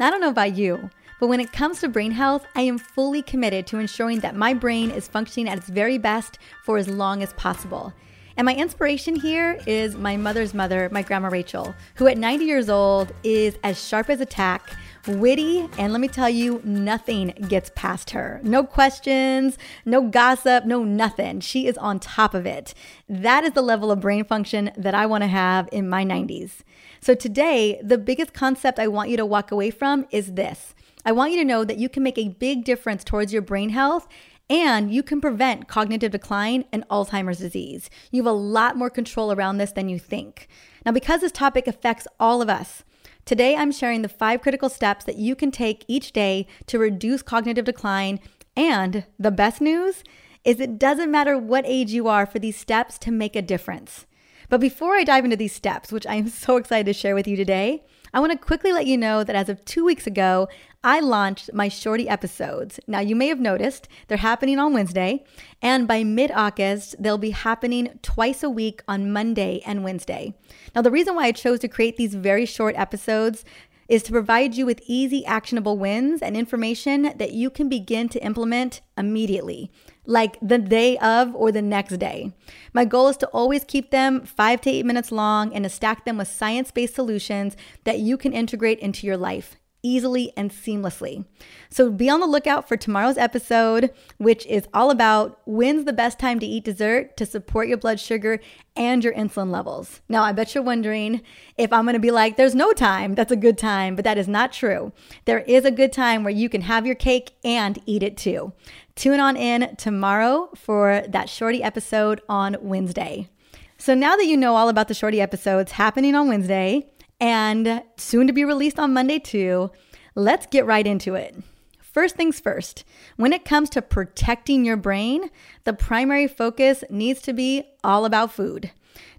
I don't know about you, but when it comes to brain health, I am fully committed to ensuring that my brain is functioning at its very best for as long as possible. And my inspiration here is my mother's mother, my grandma Rachel, who at 90 years old is as sharp as a tack, witty, and let me tell you, nothing gets past her. No questions, no gossip, no nothing. She is on top of it. That is the level of brain function that I want to have in my 90s. So today, the biggest concept I want you to walk away from is this. I want you to know that you can make a big difference towards your brain health and you can prevent cognitive decline and Alzheimer's disease. You have a lot more control around this than you think. Now, because this topic affects all of us, today I'm sharing the five critical steps that you can take each day to reduce cognitive decline. And the best news is it doesn't matter what age you are for these steps to make a difference. But before I dive into these steps, which I am so excited to share with you today, I want to quickly let you know that as of two weeks ago, I launched my shorty episodes. Now, you may have noticed they're happening on Wednesday, and by mid August, they'll be happening twice a week on Monday and Wednesday. Now, the reason why I chose to create these very short episodes is to provide you with easy, actionable wins and information that you can begin to implement immediately, like the day of or the next day. My goal is to always keep them five to eight minutes long and to stack them with science based solutions that you can integrate into your life easily and seamlessly. So be on the lookout for tomorrow's episode, which is all about when's the best time to eat dessert to support your blood sugar and your insulin levels. Now, I bet you're wondering if I'm gonna be like, there's no time that's a good time, but that is not true. There is a good time where you can have your cake and eat it too. Tune on in tomorrow for that shorty episode on Wednesday. So now that you know all about the shorty episodes happening on Wednesday, and soon to be released on Monday, too. Let's get right into it. First things first, when it comes to protecting your brain, the primary focus needs to be all about food.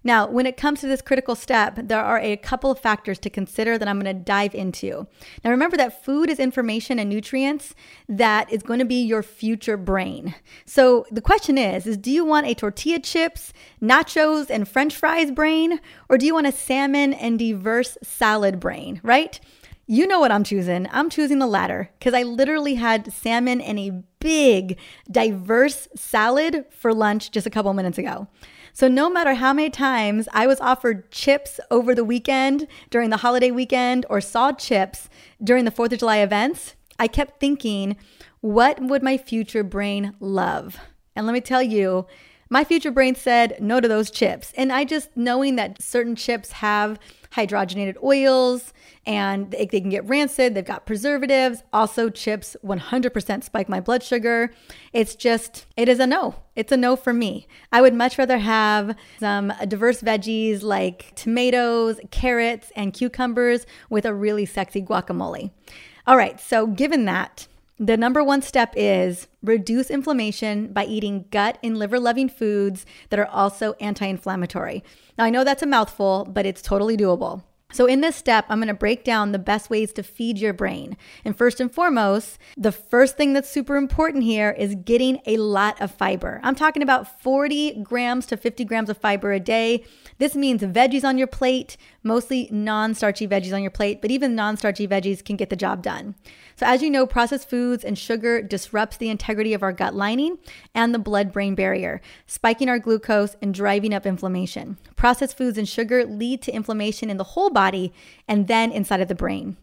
Now, when it comes to this critical step, there are a couple of factors to consider that I'm going to dive into. Now, remember that food is information and nutrients that is going to be your future brain. So the question is, is do you want a tortilla chips, nachos, and french fries brain, or do you want a salmon and diverse salad brain, right? You know what I'm choosing. I'm choosing the latter because I literally had salmon and a big, diverse salad for lunch just a couple minutes ago. So, no matter how many times I was offered chips over the weekend during the holiday weekend or saw chips during the 4th of July events, I kept thinking, what would my future brain love? And let me tell you, my future brain said no to those chips. And I just knowing that certain chips have hydrogenated oils and they, they can get rancid. They've got preservatives. Also, chips 100% spike my blood sugar. It's just, it is a no. It's a no for me. I would much rather have some diverse veggies like tomatoes, carrots, and cucumbers with a really sexy guacamole. All right, so given that, the number one step is reduce inflammation by eating gut and liver loving foods that are also anti inflammatory. Now, I know that's a mouthful, but it's totally doable. So, in this step, I'm going to break down the best ways to feed your brain. And first and foremost, the first thing that's super important here is getting a lot of fiber. I'm talking about 40 grams to 50 grams of fiber a day. This means veggies on your plate, mostly non starchy veggies on your plate, but even non starchy veggies can get the job done. So, as you know, processed foods and sugar disrupts the integrity of our gut lining and the blood brain barrier, spiking our glucose and driving up inflammation. Processed foods and sugar lead to inflammation in the whole body and then inside of the brain.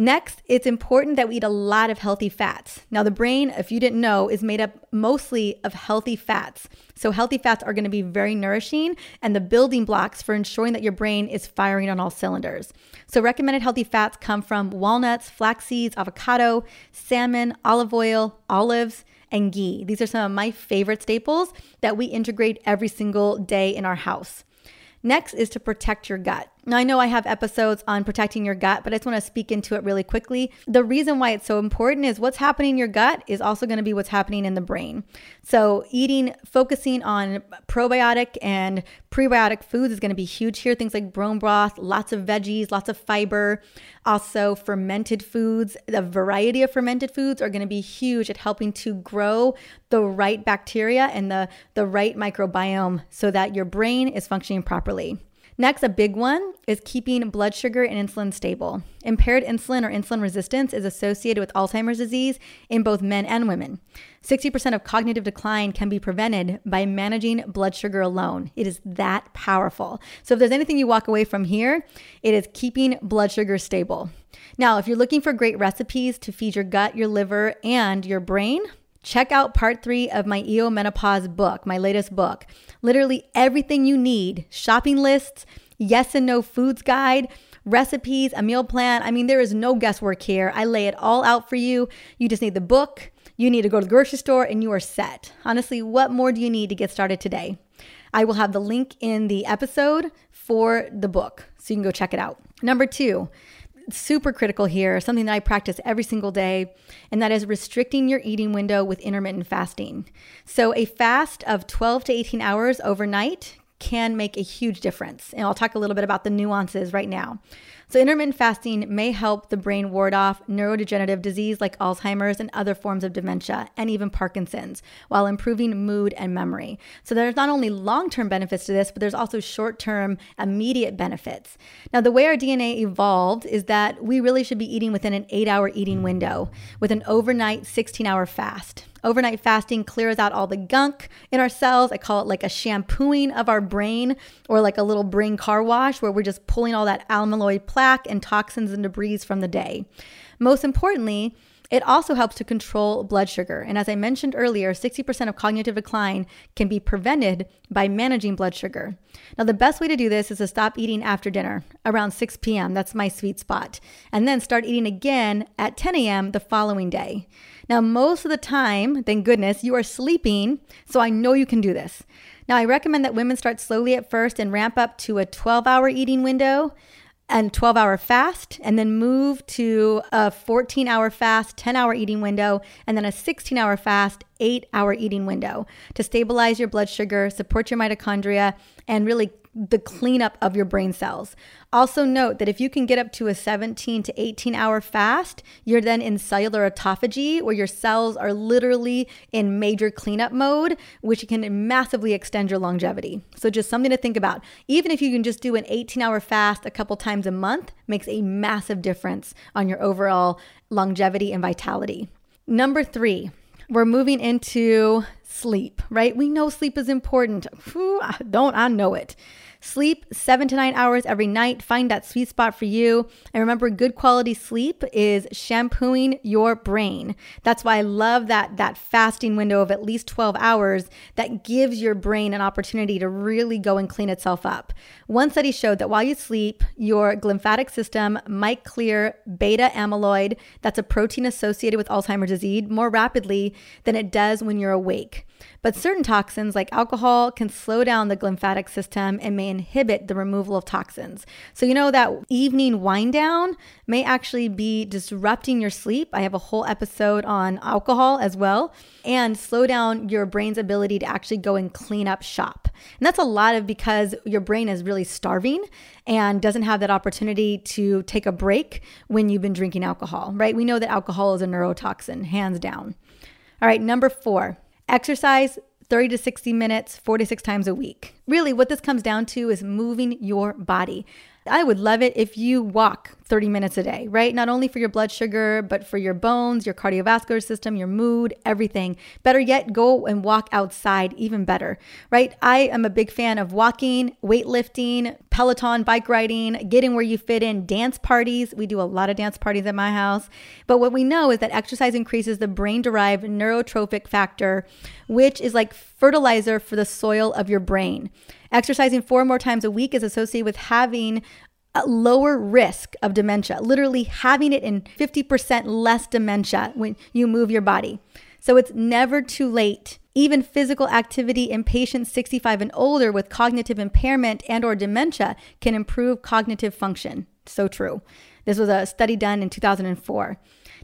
Next, it's important that we eat a lot of healthy fats. Now, the brain, if you didn't know, is made up mostly of healthy fats. So, healthy fats are to be very nourishing and the building blocks for ensuring that your brain is firing on all cylinders. So, recommended healthy fats come from walnuts, flax seeds, avocado, salmon, olive oil, olives, and ghee. These are some of my favorite staples that we integrate every single day in our house. Next is to protect your gut. Now, I know I have episodes on protecting your gut, but I just want to speak into it really quickly. The reason why it's so important is what's happening in your gut is also going to be what's happening in the brain. So, eating, focusing on probiotic and prebiotic foods is going to be huge here. Things like bone broth, lots of veggies, lots of fiber, also fermented foods. The variety of fermented foods are going to be huge at helping to grow the right bacteria and the, the right microbiome so that your brain is functioning properly. Next, a big one is keeping blood sugar and insulin stable. Impaired insulin or insulin resistance is associated with Alzheimer's disease in both men and women. 60% of cognitive decline can be prevented by managing blood sugar alone. It is that powerful. So, if there's anything you walk away from here, it is keeping blood sugar stable. Now, if you're looking for great recipes to feed your gut, your liver, and your brain, check out part three of my EO Menopause book, my latest book. Literally everything you need shopping lists, yes and no foods guide, recipes, a meal plan. I mean, there is no guesswork here. I lay it all out for you. You just need the book, you need to go to the grocery store, and you are set. Honestly, what more do you need to get started today? I will have the link in the episode for the book, so you can go check it out. Number two, super critical here, something that I practice every single day, and that is restricting your eating window with intermittent fasting. So, a fast of 12 to 18 hours overnight can make a huge difference. And I'll talk a little bit about the nuances right now. So, intermittent fasting may help the brain ward off neurodegenerative disease like Alzheimer's and other forms of dementia, and even Parkinson's, while improving mood and memory. So, there's not only long term benefits to this, but there's also short term, immediate benefits. Now, the way our DNA evolved is that we really should be eating within an eight hour eating window with an overnight 16 hour fast. Overnight fasting clears out all the gunk in our cells. I call it like a shampooing of our brain or like a little brain car wash where we're just pulling all that amyloid plaque and toxins and debris from the day. Most importantly, it also helps to control blood sugar. And as I mentioned earlier, 60% of cognitive decline can be prevented by managing blood sugar. Now, the best way to do this is to stop eating after dinner around 6 p.m. That's my sweet spot. And then start eating again at 10 a.m. the following day. Now, most of the time, thank goodness, you are sleeping, so I know you can do this. Now, I recommend that women start slowly at first and ramp up to a 12 hour eating window and 12 hour fast, and then move to a 14 hour fast, 10 hour eating window, and then a 16 hour fast, eight hour eating window to stabilize your blood sugar, support your mitochondria, and really the cleanup of your brain cells. Also, note that if you can get up to a 17 to 18 hour fast, you're then in cellular autophagy, where your cells are literally in major cleanup mode, which can massively extend your longevity. So, just something to think about. Even if you can just do an 18 hour fast a couple times a month, makes a massive difference on your overall longevity and vitality. Number three, we're moving into sleep, right? We know sleep is important. Whew, don't I know it? Sleep seven to nine hours every night. Find that sweet spot for you. And remember, good quality sleep is shampooing your brain. That's why I love that, that fasting window of at least 12 hours that gives your brain an opportunity to really go and clean itself up. One study showed that while you sleep, your glymphatic system might clear beta amyloid, that's a protein associated with Alzheimer's disease, more rapidly than it does when you're awake. But certain toxins, like alcohol, can slow down the glymphatic system and may inhibit the removal of toxins. So, you know, that evening wind down may actually be disrupting your sleep. I have a whole episode on alcohol as well, and slow down your brain's ability to actually go and clean up shop. And that's a lot of because your brain is really starving and doesn't have that opportunity to take a break when you've been drinking alcohol, right? We know that alcohol is a neurotoxin, hands down. All right, number four Exercise 30 to 60 minutes, four to six times a week. Really, what this comes down to is moving your body. I would love it if you walk 30 minutes a day, right? Not only for your blood sugar, but for your bones, your cardiovascular system, your mood, everything. Better yet, go and walk outside, even better, right? I am a big fan of walking, weightlifting, Peloton, bike riding, getting where you fit in, dance parties. We do a lot of dance parties at my house. But what we know is that exercise increases the brain derived neurotrophic factor, which is like fertilizer for the soil of your brain. Exercising four more times a week is associated with having lower risk of dementia, literally having it in 50% less dementia when you move your body. So it's never too late. Even physical activity in patients 65 and older with cognitive impairment and or dementia can improve cognitive function. So true. This was a study done in 2004.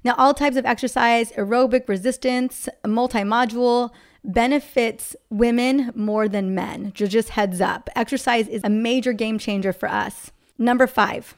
Now, all types of exercise, aerobic resistance, multi-module, benefits women more than men. Just heads up. Exercise is a major game changer for us. Number five,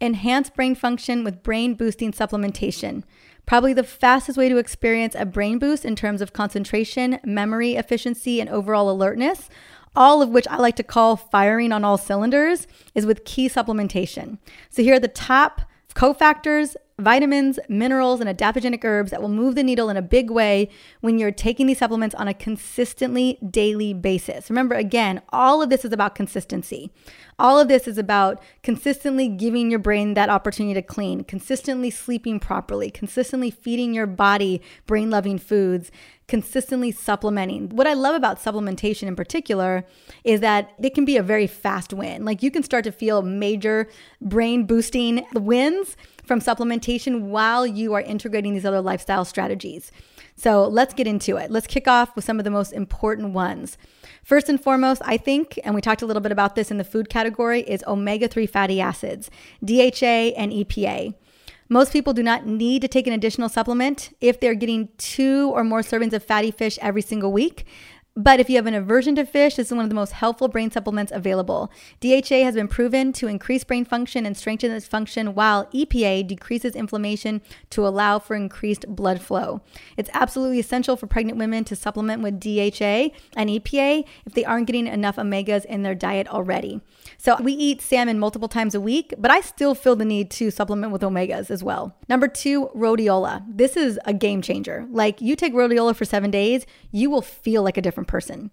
enhance brain function with brain boosting supplementation. Probably the fastest way to experience a brain boost in terms of concentration, memory efficiency, and overall alertness all of which I like to call firing on all cylinders, is with key supplementation. So here are the top cofactors vitamins, minerals, and adaptogenic herbs that will move the needle in a big way when you're taking these supplements on a consistently daily basis. Remember, again, all of this is about consistency. All of this is about consistently giving your brain that opportunity to clean, consistently sleeping properly, consistently feeding your body brain loving foods, consistently supplementing. What I love about supplementation in particular is that it can be a very fast win. Like you can start to feel major brain boosting wins from supplementation while you are integrating these other lifestyle strategies. So let's get into it. Let's kick off with some of the most important ones. First and foremost, I think, and we talked a little bit about this in the food category, is omega 3 fatty acids, DHA and EPA. Most people do not need to take an additional supplement if they're getting two or more servings of fatty fish every single week. But if you have an aversion to fish, this is one of the most helpful brain supplements available. DHA has been proven to increase brain function and strengthen its function, while EPA decreases inflammation to allow for increased blood flow. It's absolutely essential for pregnant women to supplement with DHA and EPA if they aren't getting enough omegas in their diet already. So we eat salmon multiple times a week, but I still feel the need to supplement with omegas as well. Number two, rhodiola. This is a game changer. Like you take rhodiola for seven days, you will feel like a different person.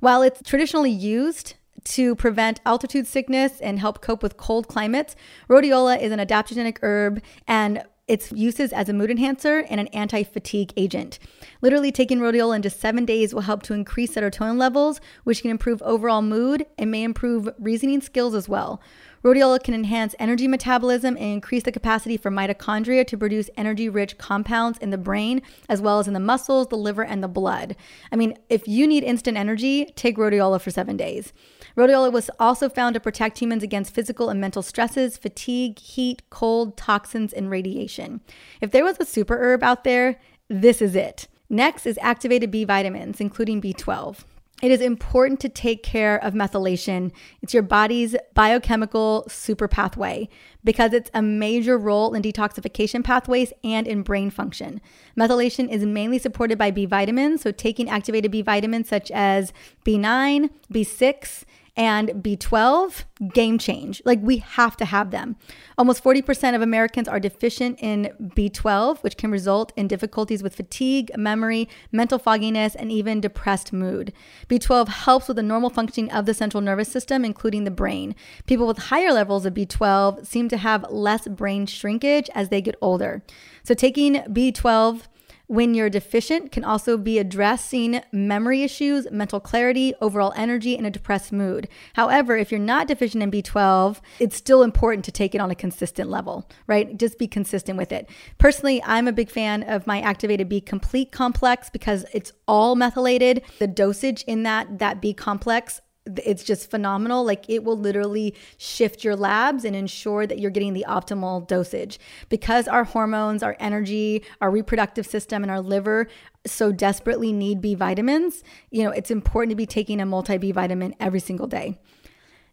While it's traditionally used to prevent altitude sickness and help cope with cold climates, rhodiola is an adaptogenic herb and its uses as a mood enhancer and an anti fatigue agent. Literally, taking rhodiola in just seven days will help to increase serotonin levels, which can improve overall mood and may improve reasoning skills as well. Rhodiola can enhance energy metabolism and increase the capacity for mitochondria to produce energy rich compounds in the brain, as well as in the muscles, the liver, and the blood. I mean, if you need instant energy, take rhodiola for seven days. Rhodiola was also found to protect humans against physical and mental stresses, fatigue, heat, cold, toxins, and radiation. If there was a super herb out there, this is it. Next is activated B vitamins, including B12. It is important to take care of methylation. It's your body's biochemical super pathway because it's a major role in detoxification pathways and in brain function. Methylation is mainly supported by B vitamins, so taking activated B vitamins such as B9, B6, and B12, game change. Like we have to have them. Almost 40% of Americans are deficient in B12, which can result in difficulties with fatigue, memory, mental fogginess, and even depressed mood. B12 helps with the normal functioning of the central nervous system, including the brain. People with higher levels of B12 seem to have less brain shrinkage as they get older. So taking B12 when you're deficient can also be addressing memory issues, mental clarity, overall energy, and a depressed mood. However, if you're not deficient in B12, it's still important to take it on a consistent level, right? Just be consistent with it. Personally, I'm a big fan of my activated B complete complex because it's all methylated. The dosage in that that B complex it's just phenomenal. Like it will literally shift your labs and ensure that you're getting the optimal dosage. Because our hormones, our energy, our reproductive system, and our liver so desperately need B vitamins, you know, it's important to be taking a multi B vitamin every single day.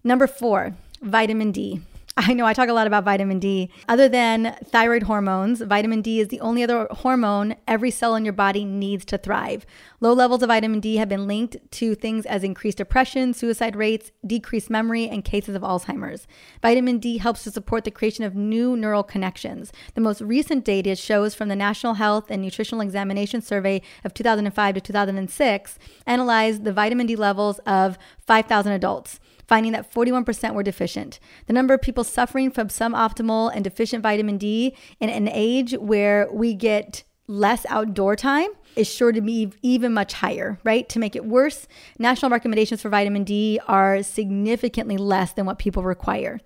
Number four, vitamin D. I know I talk a lot about vitamin D. Other than thyroid hormones, vitamin D is the only other hormone every cell in your body needs to thrive. Low levels of vitamin D have been linked to things as increased depression, suicide rates, decreased memory, and cases of Alzheimer's. Vitamin D helps to support the creation of new neural connections. The most recent data shows from the National Health and Nutritional Examination Survey of 2005 to 2006 analyzed the vitamin D levels of 5,000 adults finding that 41% were deficient. The number of people suffering from suboptimal and deficient vitamin D in an age where we get less outdoor time is sure to be even much higher, right? To make it worse, national recommendations for vitamin D are significantly less than what people require.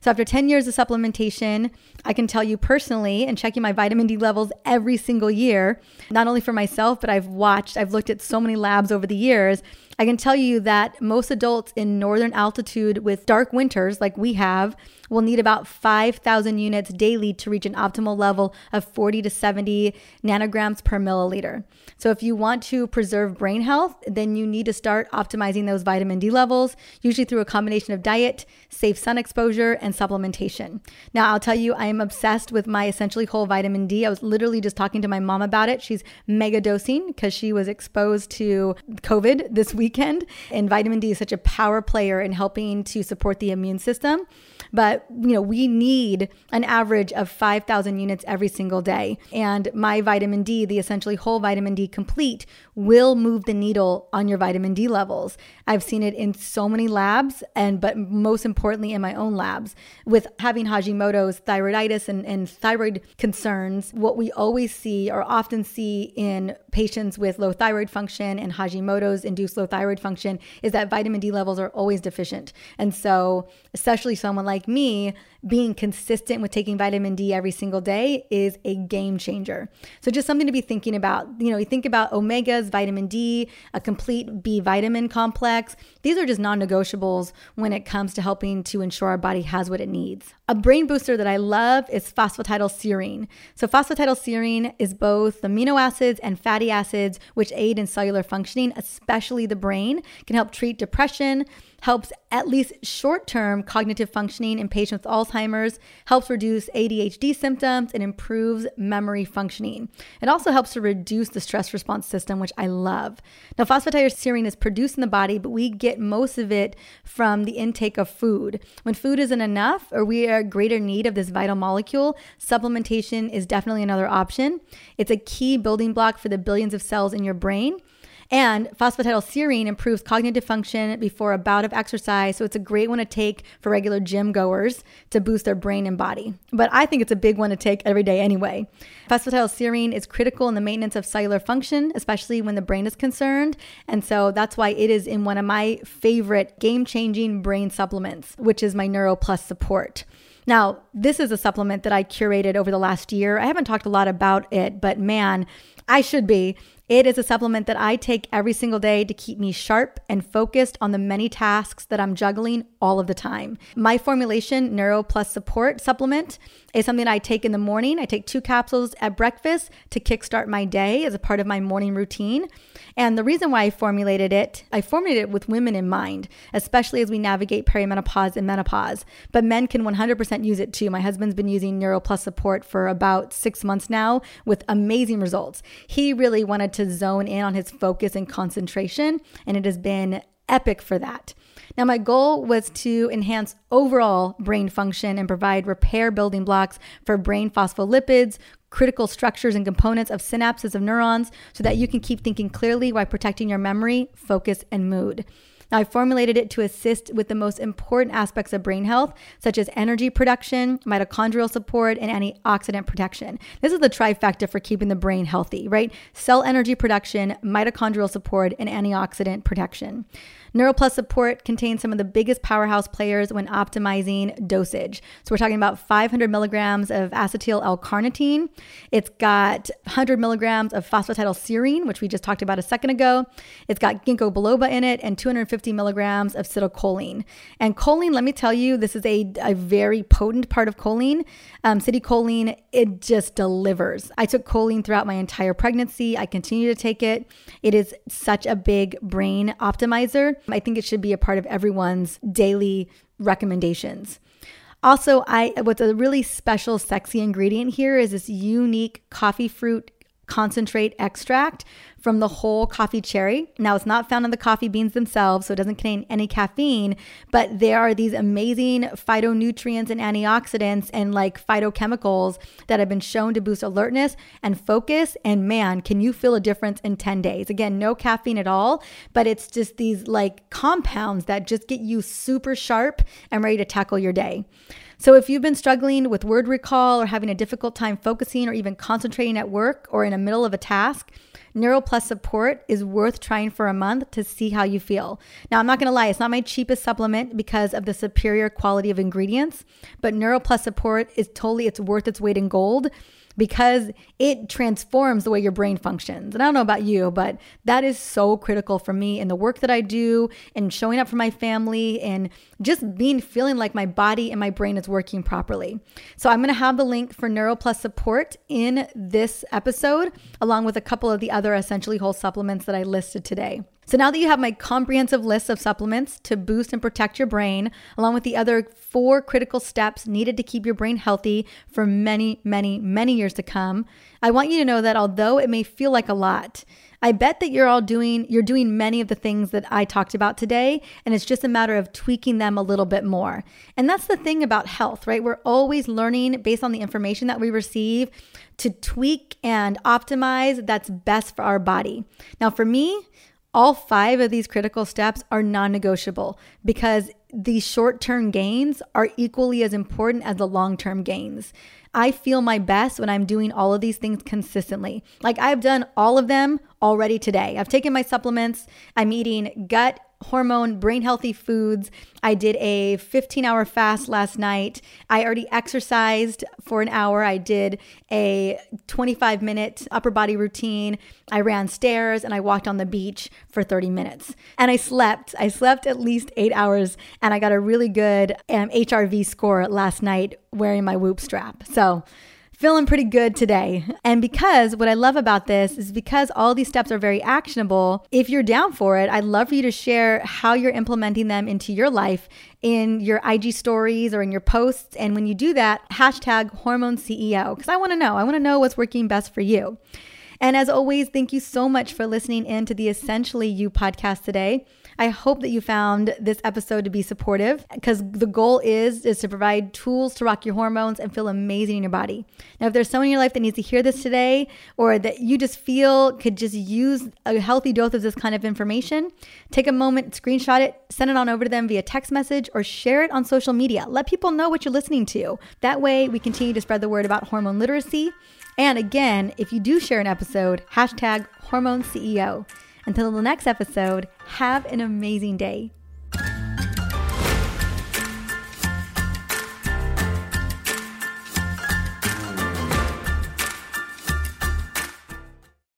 So after 10 years of supplementation, I can tell you personally and checking my vitamin D levels every single year, not only for myself, but I've watched, I've looked at so many labs over the years. I can tell you that most adults in northern altitude with dark winters like we have will need about 5,000 units daily to reach an optimal level of 40 to 70 nanograms per milliliter. So, if you want to preserve brain health, then you need to start optimizing those vitamin D levels, usually through a combination of diet, safe sun exposure, and supplementation. Now, I'll tell you, I am obsessed with my essentially whole vitamin D. I was literally just talking to my mom about it. She's mega dosing because she was exposed to COVID this week weekend. And vitamin D is such a power player in helping to support the immune system. But, you know, we need an average of 5,000 units every single day. And my vitamin D, the essentially whole vitamin D complete, will move the needle on your vitamin D levels. I've seen it in so many labs, and but most importantly in my own labs. With having Hashimoto's thyroiditis and, and thyroid concerns, what we always see or often see in patients with low thyroid function and Hashimoto's induced low thyroid function is that vitamin D levels are always deficient. And so, especially someone like me, being consistent with taking vitamin D every single day is a game changer. So just something to be thinking about. You know, you think about omegas, vitamin D, a complete B vitamin complex. These are just non-negotiables when it comes to helping to ensure our body has what it needs. A brain booster that I love is phosphatidylserine. So phosphatidylserine is both amino acids and fatty acids which aid in cellular functioning, especially the brain, can help treat depression, helps at least short term cognitive functioning in patients with Alzheimer's, helps reduce ADHD symptoms, and improves memory functioning. It also helps to reduce the stress response system, which I love. Now, phosphatidylserine is produced in the body, but we get most of it from the intake of food. When food isn't enough or we are in greater need of this vital molecule, supplementation is definitely another option. It's a key building block for the billions of cells in your brain. And phosphatidylserine improves cognitive function before a bout of exercise. So it's a great one to take for regular gym goers to boost their brain and body. But I think it's a big one to take every day anyway. Phosphatidylserine is critical in the maintenance of cellular function, especially when the brain is concerned. And so that's why it is in one of my favorite game changing brain supplements, which is my Neuro Plus support. Now, this is a supplement that I curated over the last year. I haven't talked a lot about it, but man, I should be. It is a supplement that I take every single day to keep me sharp and focused on the many tasks that I'm juggling all of the time. My formulation, Neuro Plus Support supplement, is something I take in the morning. I take two capsules at breakfast to kickstart my day as a part of my morning routine. And the reason why I formulated it, I formulated it with women in mind, especially as we navigate perimenopause and menopause. But men can 100% use it too. My husband's been using Neuro Plus support for about six months now with amazing results. He really wanted to zone in on his focus and concentration, and it has been epic for that. Now, my goal was to enhance overall brain function and provide repair building blocks for brain phospholipids, critical structures and components of synapses of neurons so that you can keep thinking clearly while protecting your memory, focus, and mood. I formulated it to assist with the most important aspects of brain health, such as energy production, mitochondrial support, and antioxidant protection. This is the trifecta for keeping the brain healthy, right? Cell energy production, mitochondrial support, and antioxidant protection. NeuroPlus support contains some of the biggest powerhouse players when optimizing dosage. So we're talking about 500 milligrams of acetyl L-carnitine. It's got 100 milligrams of phosphatidylserine, which we just talked about a second ago. It's got ginkgo biloba in it and 250 milligrams of citicoline. And choline, let me tell you, this is a, a very potent part of choline. Um, citicoline, it just delivers. I took choline throughout my entire pregnancy. I continue to take it. It is such a big brain optimizer. I think it should be a part of everyone's daily recommendations. Also, I what's a really special sexy ingredient here is this unique coffee fruit concentrate extract from the whole coffee cherry. Now, it's not found in the coffee beans themselves, so it doesn't contain any caffeine, but there are these amazing phytonutrients and antioxidants and like phytochemicals that have been shown to boost alertness and focus. And man, can you feel a difference in 10 days? Again, no caffeine at all, but it's just these like compounds that just get you super sharp and ready to tackle your day. So, if you've been struggling with word recall or having a difficult time focusing or even concentrating at work or in the middle of a task, NeuroPlus support is worth trying for a month to see how you feel. Now, I'm not going to lie, it's not my cheapest supplement because of the superior quality of ingredients, but NeuroPlus support is totally it's worth its weight in gold because it transforms the way your brain functions. And I don't know about you, but that is so critical for me in the work that I do and showing up for my family and just being feeling like my body and my brain is working properly. So I'm going to have the link for NeuroPlus support in this episode along with a couple of the other essentially whole supplements that I listed today. So now that you have my comprehensive list of supplements to boost and protect your brain, along with the other four critical steps needed to keep your brain healthy for many, many, many years to come, I want you to know that although it may feel like a lot, I bet that you're all doing you're doing many of the things that I talked about today and it's just a matter of tweaking them a little bit more. And that's the thing about health, right? We're always learning based on the information that we receive to tweak and optimize that's best for our body. Now for me, all five of these critical steps are non negotiable because the short term gains are equally as important as the long term gains. I feel my best when I'm doing all of these things consistently. Like I've done all of them already today. I've taken my supplements, I'm eating gut hormone, brain healthy foods. I did a 15 hour fast last night. I already exercised for an hour. I did a 25 minute upper body routine. I ran stairs and I walked on the beach for 30 minutes. And I slept. I slept at least eight hours and I got a really good um, HRV score last night wearing my Whoop strap. So, feeling pretty good today. And because what I love about this is because all these steps are very actionable, if you're down for it, I'd love for you to share how you're implementing them into your life in your IG stories or in your posts. And when you do that, hashtag hormone CEO, because I want to know. I want to know what's working best for you. And as always, thank you so much for listening in to the Essentially You podcast today. I hope that you found this episode to be supportive because the goal is is to provide tools to rock your hormones and feel amazing in your body. Now, if there's someone in your life that needs to hear this today or that you just feel could just use a healthy dose of this kind of information, take a moment, screenshot it, send it on over to them via text message or share it on social media. Let people know what you're listening to. That way, we continue to spread the word about hormone literacy and again, if you do share an episode, hashtag hormone CEO. Until the next episode, have an amazing day.